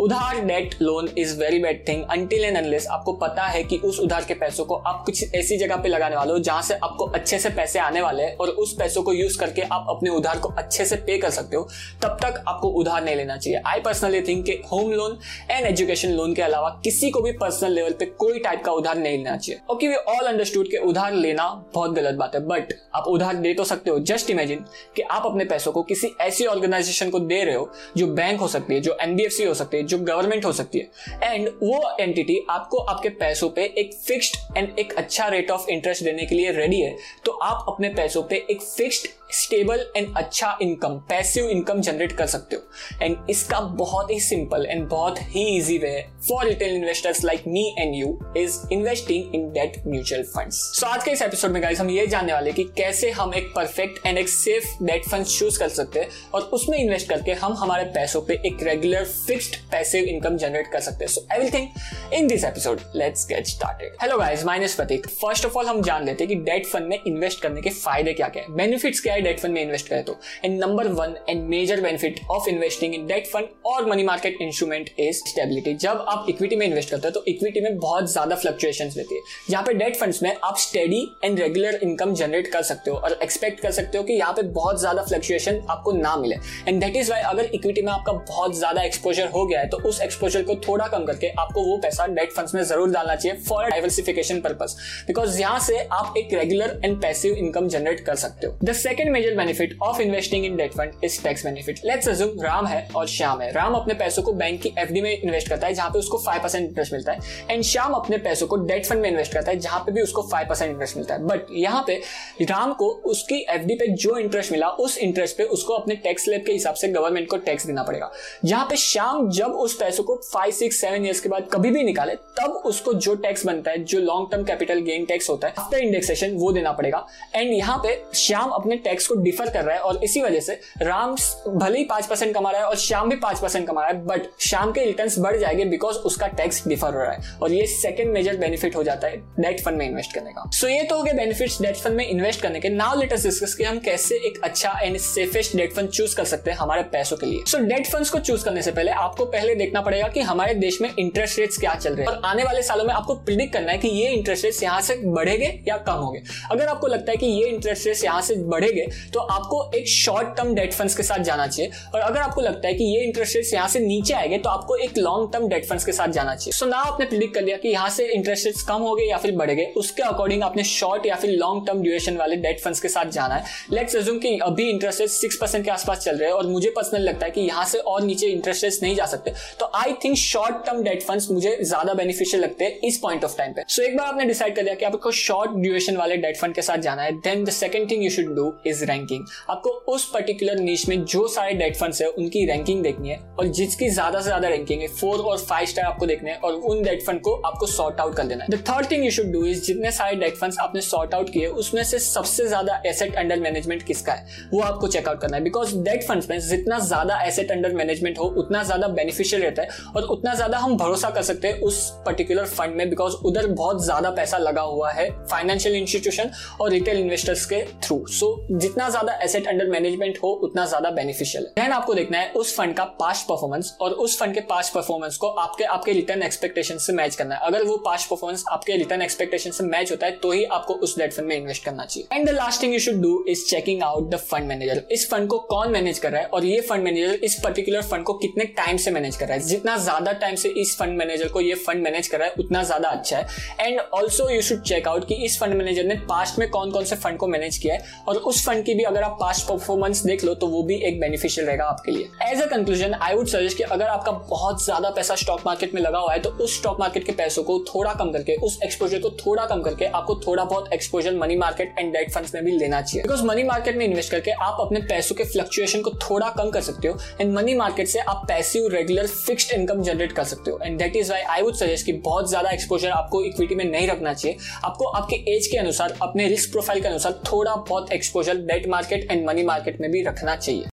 उधार debt loan is very bad thing until and unless आपको पता है कि उस उधार के पैसों को आप कुछ ऐसी जगह पे लगाने वाले हो जहाँ से आपको अच्छे से पैसे आने वाले हैं और उस पैसों को यूज़ करके आप अपने उधार को अच्छे से पे कर सकते हो, तब तक आपको उधार नहीं लेना चाहिए। आई पर्सनली थिंक कि home loan and education loan के अलावा किसी को भी पर्सनल लेवल पे कोई टाइप का उधार नहीं लेना चाहिए। ओके वी ऑल अंडरस्टूड के उधार लेना बहुत गलत बात है बट आप उधार दे तो सकते हो। जस्ट इमेजिन कि आप अपने पैसों को किसी ऐसी ऑर्गेनाइजेशन को दे रहे हो जो बैंक हो सकती है, जो एनबीएफसी हो सकती है जो गवर्नमेंट हो सकती है। एंड वो एंटिटी आपको आपके पैसों पे एक फिक्स्ड एंड एक अच्छा रेट ऑफ़ इंटरेस्ट देने के लिए रेडी है। तो आप अपने पैसों पे एक फिक्स्ड स्टेबल एंड अच्छा इनकम पैसिव इनकम जनरेट कर सकते हो। एंड इसका बहुत ही सिंपल एंड बहुत ही easy way for retail investors like me and you is investing in debt mutual funds so आज के इस एपिसोड में गाइस हम ये जानने वाले कि कैसे हम एक परफेक्ट एंड एक सेफ़ डेट फंड चूज़ कर सकते हैं और उसमें इन्वेस्ट करके हम हमारे पैसों पे एक regular fixed passive income generate कर सकते हैं। So everything in this episode let's get started hello guys is Prateek first of all हम जान लेते हैं कि डेट फंड में इन्वेस्ट करने के फ़ायदे क्या क्या है। बेनिफिट्स क्या है? डेट फंड में इन्वेस्ट करें तो। And number one and major benefit of investing in debt fund और money market instrument is stability जब आप इक्विटी में इन्वेस्ट करते हो तो इक्विटी में बहुत ज़्यादा फ्लक्चुएशन रहती है। जहाँ पे डेट फंड्स में आप steady and regular income generate कर सकते हो और एक्सपेक्ट कर सकते हो कि यहाँ पे बहुत ज़्यादा फ्लक्चुएशन आपको ना मिले। एंड दैट इज़ वाई अगर इक्विटी में आपका बहुत ज़्यादा एक्सपोजर हो गया है तो उस एक्सपोजर को थोड़ा कम करके आपको वो पैसा डेट फंड्स में ज़रूर डालना चाहिए फॉर डाइवर्सिफिकेशन पर्पज बिकॉज़ यहाँ से आप एक regular and passive income generate कर सकते हो। The second major benefit of investing in debt fund is tax benefit let's assume Ram है और श्याम है। राम अपने पैसों को बैंक की एफडी में इन्वेस्ट करता है, जहाँ पे उसको फाइव परसेंट इंटरेस्ट मिलता है। एंड श्याम अपने पैसों को डेट फंड में इन्वेस्ट करता है, जहाँ पे भी उसको फाइव परसेंट इंटरेस्ट मिलता है। बट यहाँ पे राम को उसकी एफडी पे जो इंटरेस्ट मिला, उस इंटरेस्ट पे उसको अपने टैक्स स्लैब के हिसाब से गवर्नमेंट को टैक्स देना पड़ेगा। जहाँ पे श्याम जब उस पैसों को फाइव सिक्स सेवन ईयर्स के बाद कभी भी निकाले, तब उसको जो टैक्स बनता है, जो long term capital gain tax होता है आफ्टर इंडेक्सेशन वो देना पड़ेगा। एंड यहाँ पे श्याम अपने टैक्स को डिफर कर रहा है और इसी वजह से राम भले ही पाँच परसेंट कमा रहा है और श्याम भी पाँच परसेंट कमा रहा है बट श्याम के रिटर्न बढ़ जाएँगे बिकॉज़ उसका टैक्स डिफर हो रहा है और ये सेकंड मेजर बेनिफिट हो जाता है डेट फंड में इन्वेस्ट करने का। सो so ये तो हो गए बेनिफिट्स डेट फंड में इन्वेस्ट करने के। नाउ लेटेस्ट डिस्कस कि हम कैसे एक अच्छा and safest debt fund choose कर सकते हैं हमारे पैसों के लिए। सो डेट फंड्स को चूज़ करने से पहले आपको पहले देखना पड़ेगा कि हमारे देश में इंटरेस्ट रेट्स क्या चल रहे हैं। और आने वाले सालों में आपको प्रिडिक्ट करना है कि ये इंटरेस्ट रेट्स यहाँ से बढ़ेंगे या कम होंगे। अगर आपको लगता है कि ये इंटरेस्ट रेट्स यहाँ से बढ़ेंगे तो आपको एक शॉर्ट टर्म डेट फंड्स के साथ जाना चाहिए। और अगर आपको लगता है कि ये इंटरेस्ट रेट्स यहाँ से नीचे आएँगे तो आपको एक लॉन्ग टर्म डेट फंड्स के साथ जाना चाहिए। सो ना आपने प्रिडिक्ट कर लिया कि यहाँ से इंटरेस्ट रेट्स कम हो गए या फिर बढ़ेंगे उसके अकॉर्डिंग आपने शॉर्ट या फिर लॉन्ग टर्म ड्यूरेशन वाले डेट फंड्स के साथ जाना है। लेट्स अज्यूम कि अभी इंटरेस्ट रेट सिक्स परसेंट के आसपास चल रहे हैं और मुझे पर्सनल लगता है कि यहाँ से और नीचे इंटरेस्ट रेट्स नहीं जा सकते। तो I think short term debt funds मुझे ज़्यादा बेनिफिशियल लगते हैं इस पॉइंट ऑफ़ टाइम पे। सो एक बार आपने डिसाइड कर लिया कि आपको शॉर्ट ड्यूरेशन वाले डेट फंड के साथ जाना है then the second thing you should do is ranking आपको उस पर्टिकुलर नीच में जो सारे डेट फंड्स है, उनकी रैंकिंग देखनी है और जिसकी ज़्यादा से ज़्यादा रैंकिंग है फोर और फाइव स्टार आपको देखने हैं और उन डेट फंड को आपको सॉर्ट आउट कर देना है। The third thing you should do is जितने सारे डेट फंड्स आपने सॉर्ट आउट किए, उसमें से सबसे ज़्यादा एसेट अंडर मैनेजमेंट किसका है, वो आपको चेकआउट करना है। बिकॉज़ डेट फंड्स में जितना ज़्यादा एसेट अंडर मैनेजमेंट हो, उतना ज़्यादा बेनिफिशियल रहता है और उतना ज़्यादा हम भरोसा कर सकते हैं उस पर्टिकुलर फंड में बिकॉज़ उधर बहुत ज़्यादा पैसा लगा हुआ है फाइनेंशियल इंस्टीट्यूशन और रिटेल इन्वेस्टर्स के थ्रू सो जितना ज़्यादा एसेट अंडर मैनेजमेंट हो, उतना ज़्यादा बेनिफिशियल है। देन आपको देखना है, उस फंड का पास्ट परफॉर्मेंस और उस फंड के पास्ट परफॉर्मेंस को आपके आपके रिटर्न एक्सपेक्टेशन से मैच करना है। अगर वो पास्ट परफॉर्मेंस आपके रिटर्न एक्सपेक्टेशन से मैच होता है तो ही आपको उस डेट फंड में इन्वेस्ट करना चाहिए। And the last thing you should do is checking out the fund manager इस फंड को कौन मैनेज कर रहा है और ये फंड मैनेजर इस पर्टिकुलर फंड को कितने टाइम से मैनेज कर रहा है? जितना ज़्यादा टाइम से इस फंड मैनेजर को ये फंड मैनेज कर रहा है, उतना ज़्यादा अच्छा है। And also you should check out कि इस फंड मैनेजर ने पास्ट में कौन कौन से फंड को मैनेज किया है और उस फंड की भी अगर आप पास्ट परफॉर्मेंस देख लो तो वो भी एक बेनिफिशियल रहेगा आपके लिए। As a conclusion I would suggest कि अगर आपका बहुत ज़्यादा पैसा स्टॉक मार्केट में लगा हुआ है तो उस स्टॉक मार्केट के पैसों को थोड़ा कम करके, उस एक्सपोजर को थोड़ा कम करके आपको थोड़ा बहुत exposure money market and debt funds में भी लेना चाहिए। बिकॉज़ मनी मार्केट में इन्वेस्ट करके आप अपने पैसों के फ्लक्चुएशन को थोड़ा कम कर सकते हो एंड मनी मार्केट से आप passive regular fixed income generate कर सकते हो। And that is why I would suggest कि बहुत ज़्यादा एक्सपोजर आपको इक्विटी में नहीं रखना चाहिए। आपको आपके एज के अनुसार, अपने रिस्क प्रोफ़ाइल के अनुसार थोड़ा बहुत exposure debt market and money market में भी रखना चाहिए।